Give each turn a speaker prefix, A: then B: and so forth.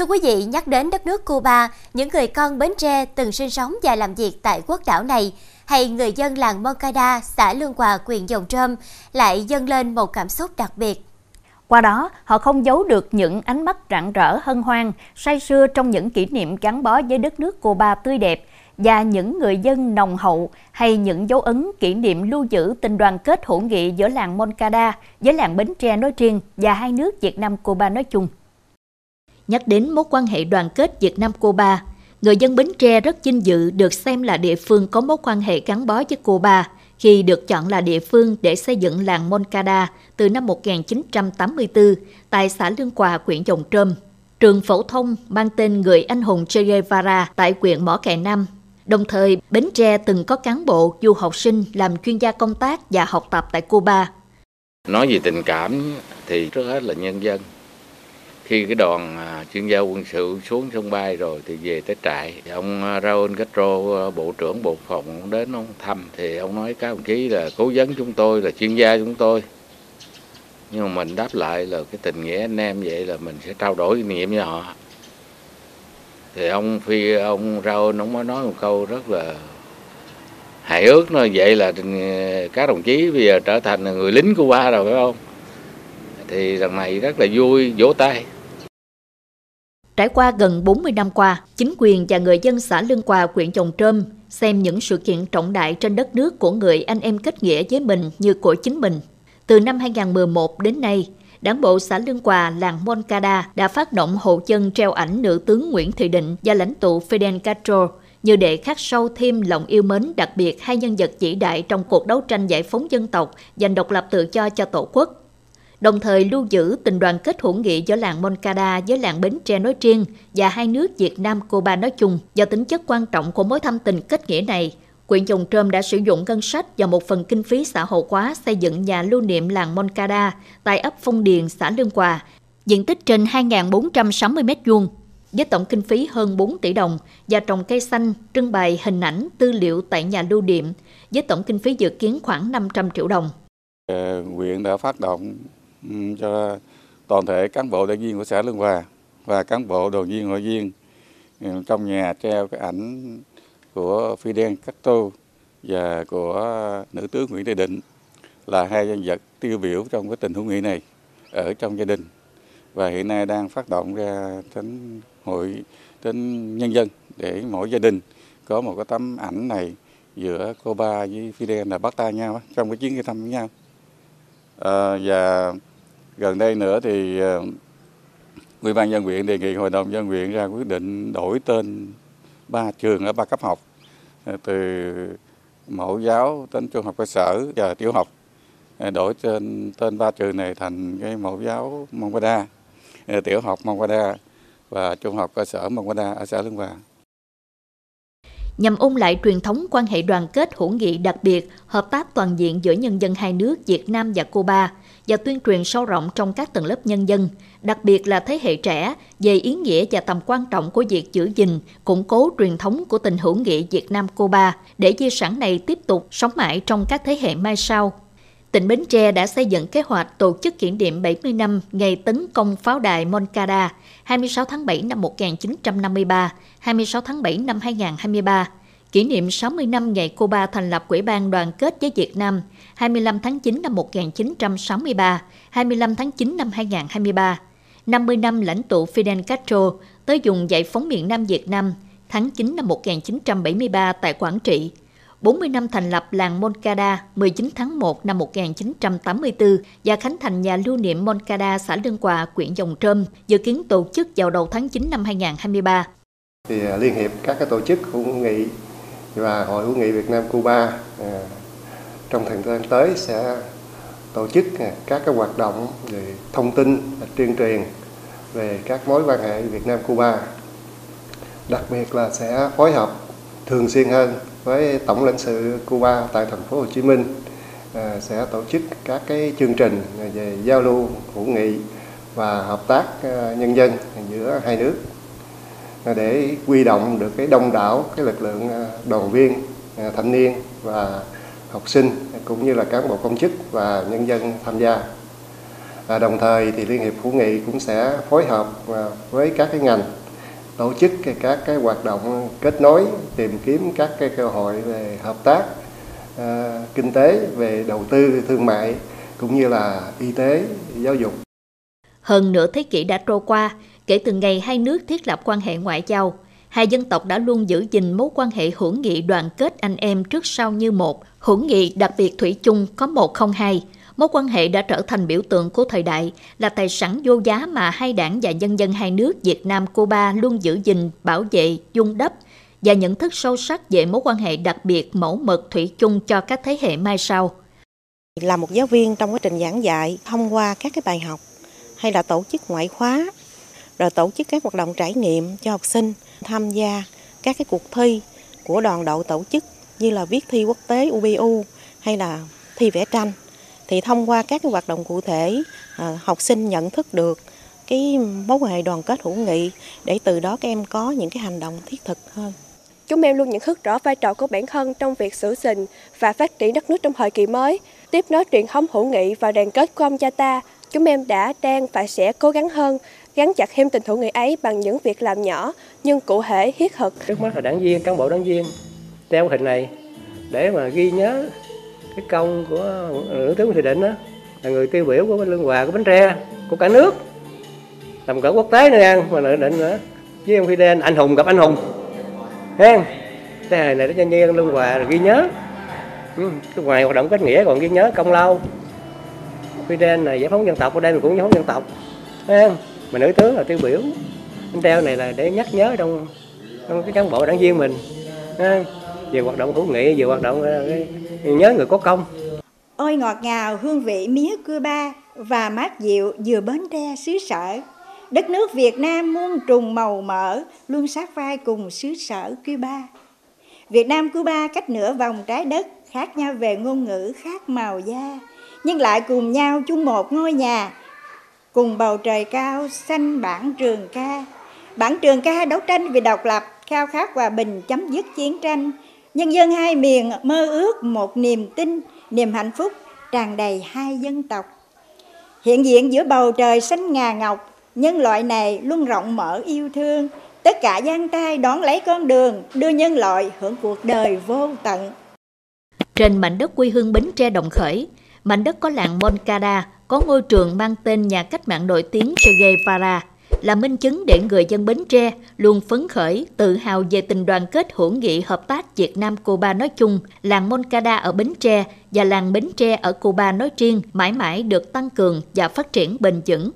A: Thưa quý vị, nhắc đến đất nước Cuba, những người con Bến Tre từng sinh sống và làm việc tại quốc đảo này, hay người dân làng Moncada, xã Lương Hòa, huyện Dòng Trơm lại dâng lên một cảm xúc đặc biệt.
B: Qua đó, họ không giấu được những ánh mắt rạng rỡ hân hoan, say sưa trong những kỷ niệm gắn bó với đất nước Cuba tươi đẹp và những người dân nồng hậu hay những dấu ấn kỷ niệm lưu giữ tình đoàn kết hữu nghị giữa làng Moncada với làng Bến Tre nói riêng và hai nước Việt Nam Cuba nói chung. Nhắc đến mối quan hệ đoàn kết Việt Nam Cuba, người dân Bến Tre rất vinh dự được xem là địa phương có mối quan hệ gắn bó với Cuba khi được chọn là địa phương để xây dựng làng Moncada từ năm 1984 tại xã Lương Quà, huyện Dòng Trơm. Trường phổ thông mang tên Người Anh Hùng Che Guevara tại huyện Mỏ Cày Nam. Đồng thời, Bến Tre từng có cán bộ, du học sinh làm chuyên gia công tác và học tập tại Cuba.
C: Nói về tình cảm thì trước hết là nhân dân khi cái đoàn à, chuyên gia quân sự xuống sân bay rồi thì về tới trại ông Raúl Castro à, bộ trưởng bộ phòng ông đến ông thăm, thì ông nói các đồng chí là cố vấn chúng tôi, là chuyên gia chúng tôi. Nhưng mà mình đáp lại là cái tình nghĩa anh em vậy là mình sẽ trao đổi kinh nghiệm với họ. Thì ông phi, ông Raúl ông mới nói một câu rất là hài ước nói vậy là à, các đồng chí bây giờ trở thành người lính của ba rồi, phải không? Thì lần này rất là vui, vỗ tay.
B: Trải qua gần 40 năm qua, chính quyền và người dân xã Lương Hòa, huyện Chồng Trơm xem những sự kiện trọng đại trên đất nước của người anh em kết nghĩa với mình như của chính mình. Từ năm 2011 đến nay, Đảng bộ xã Lương Hòa, làng Moncada đã phát động hộ chân treo ảnh nữ tướng Nguyễn Thị Định và lãnh tụ Fidel Castro như để khắc sâu thêm lòng yêu mến đặc biệt hai nhân vật vĩ đại trong cuộc đấu tranh giải phóng dân tộc, giành độc lập tự do cho Tổ quốc đồng thời lưu giữ tình đoàn kết hữu nghị giữa làng Moncada với làng Bến Tre nói riêng và hai nước Việt Nam Cuba nói chung. Do tính chất quan trọng của mối thâm tình kết nghĩa này, Quyện Dòng Trơm đã sử dụng ngân sách và một phần kinh phí xã hội hóa xây dựng nhà lưu niệm làng Moncada tại ấp Phong Điền, xã Lương Hòa, diện tích trên 2.460 m2 với tổng kinh phí hơn 4 tỷ đồng và trồng cây xanh, trưng bày hình ảnh, tư liệu tại nhà lưu niệm với tổng kinh phí dự kiến khoảng 500 triệu đồng.
D: Ờ, Quyện đã phát động cho toàn thể cán bộ đảng viên của xã Lương Hòa và cán bộ đoàn viên hội viên trong nhà treo cái ảnh của Fidel Castro và của nữ tướng Nguyễn Thị Định là hai nhân vật tiêu biểu trong cái tình hữu nghị này ở trong gia đình và hiện nay đang phát động ra đến hội đến nhân dân để mỗi gia đình có một cái tấm ảnh này giữa cô ba với Fidel là bắt tay nhau trong cái chuyến đi thăm với nhau. À, và gần đây nữa thì ờ, ủy ban dân huyện đề nghị hội đồng dân huyện ra quyết định đổi tên ba trường ở ba cấp học ờ, từ mẫu giáo đến trung học cơ sở và tiểu học. Ờ, đổi tên tên ba trường này thành cái mẫu giáo Mongada, tiểu học Mongada và trung học cơ sở Mongada ở xã Lương Hòa.
B: Nhằm ôn lại truyền thống quan hệ đoàn kết hữu nghị đặc biệt, hợp tác toàn diện giữa nhân dân hai nước Việt Nam và Cuba và tuyên truyền sâu rộng trong các tầng lớp nhân dân, đặc biệt là thế hệ trẻ về ý nghĩa và tầm quan trọng của việc giữ gìn, củng cố truyền thống của tình hữu nghị Việt Nam-Cuba để di sản này tiếp tục sống mãi trong các thế hệ mai sau. Tỉnh Bến Tre đã xây dựng kế hoạch tổ chức kỷ niệm 70 năm ngày tấn công pháo đài Moncada 26 tháng 7 năm 1953, 26 tháng 7 năm 2023, kỷ niệm 60 năm ngày Cuba thành lập Quỹ ban đoàn kết với Việt Nam 25 tháng 9 năm 1963, 25 tháng 9 năm 2023, 50 năm lãnh tụ Fidel Castro tới dùng giải phóng miền Nam Việt Nam tháng 9 năm 1973 tại Quảng Trị, 40 năm thành lập làng Moncada 19 tháng 1 năm 1984 và khánh thành nhà lưu niệm Moncada xã Lương Hòa, huyện Dòng Trơm, dự kiến tổ chức vào đầu tháng 9 năm 2023.
E: Thì à, Liên hiệp các cái tổ chức hữu nghị và Hội hữu nghị Việt Nam Cuba à, trong thời gian tới sẽ tổ chức à, các cái hoạt động về thông tin và tuyên truyền về các mối quan hệ Việt Nam Cuba. Đặc biệt là sẽ phối hợp thường xuyên hơn với tổng lãnh sự Cuba tại thành phố Hồ Chí Minh à, sẽ tổ chức các cái chương trình về giao lưu, hữu nghị và hợp tác nhân dân giữa hai nước để quy động được cái đông đảo cái lực lượng à, đoàn viên à, thanh niên và học sinh cũng như là cán bộ công chức và nhân dân tham gia. À, đồng thời thì Liên hiệp hữu nghị cũng sẽ phối hợp à, với các cái ngành tổ chức các cái hoạt động kết nối tìm kiếm các cái cơ hội về hợp tác à, kinh tế về đầu tư thương mại cũng như là y tế giáo dục.
B: Hơn nửa thế kỷ đã trôi qua kể từ ngày hai nước thiết lập quan hệ ngoại giao hai dân tộc đã luôn giữ gìn mối quan hệ hữu nghị đoàn kết anh em trước sau như một hữu nghị đặc biệt thủy chung có một không hai Mối quan hệ đã trở thành biểu tượng của thời đại, là tài sản vô giá mà hai đảng và nhân dân hai nước Việt Nam Cuba luôn giữ gìn, bảo vệ, dung đắp và nhận thức sâu sắc về mối quan hệ đặc biệt mẫu mực thủy chung cho các thế hệ mai sau.
F: Là một giáo viên trong quá trình giảng dạy, thông qua các cái bài học hay là tổ chức ngoại khóa, rồi tổ chức các hoạt động trải nghiệm cho học sinh tham gia các cái cuộc thi của đoàn đội tổ chức như là viết thi quốc tế UBU hay là thi vẽ tranh thì thông qua các cái hoạt động cụ thể à, học sinh nhận thức được cái mối quan hệ đoàn kết hữu nghị để từ đó các em có những cái hành động thiết thực hơn.
G: Chúng em luôn nhận thức rõ vai trò của bản thân trong việc giữ gìn và phát triển đất nước trong thời kỳ mới, tiếp nối truyền thống hữu nghị và đoàn kết của ông cha ta. Chúng em đã, đang và sẽ cố gắng hơn, gắn chặt thêm tình hữu nghị ấy bằng những việc làm nhỏ nhưng cụ thể thiết thực.
H: Trước mắt là đảng viên, cán bộ đảng viên treo hình này để mà ghi nhớ cái công của nữ tướng Thị Định đó là người tiêu biểu của Lương Hòa của Bến Tre của cả nước. Tầm cỡ quốc tế nữa nha mà nữ định nữa. Với ông Fidel anh hùng gặp anh hùng. Hen cái này này để cho nhiên Lương Hòa ghi nhớ. Ừ, ngoài hoạt động kết nghĩa còn ghi nhớ công lao. Fidel này giải phóng dân tộc ở đây mình cũng giải phóng dân tộc. Hen mà nữ tướng là tiêu biểu. Bánh treo này là để nhắc nhớ trong trong cái cán bộ đảng viên mình. À, về hoạt động hữu nghị về hoạt động ờ, nhớ người có công.
I: Ôi ngọt ngào hương vị mía Cuba và mát dịu vừa bến tre xứ sở. Đất nước Việt Nam muôn trùng màu mỡ luôn sát vai cùng xứ sở Cuba. Việt Nam Cuba cách nửa vòng trái đất khác nhau về ngôn ngữ khác màu da. Nhưng lại cùng nhau chung một ngôi nhà cùng bầu trời cao xanh bản trường ca bản trường ca đấu tranh vì độc lập khao khát hòa bình chấm dứt chiến tranh Nhân dân hai miền mơ ước một niềm tin, niềm hạnh phúc tràn đầy hai dân tộc. Hiện diện giữa bầu trời xanh ngà ngọc, nhân loại này luôn rộng mở yêu thương, tất cả giang tay đón lấy con đường, đưa nhân loại hưởng cuộc đời vô tận.
B: Trên mảnh đất quê hương Bến Tre Đồng Khởi, mảnh đất có làng Moncada, có ngôi trường mang tên nhà cách mạng nổi tiếng Che Guevara, là minh chứng để người dân Bến Tre luôn phấn khởi, tự hào về tình đoàn kết hữu nghị hợp tác Việt Nam-Cuba nói chung, làng Moncada ở Bến Tre và làng Bến Tre ở Cuba nói riêng mãi mãi được tăng cường và phát triển bền vững.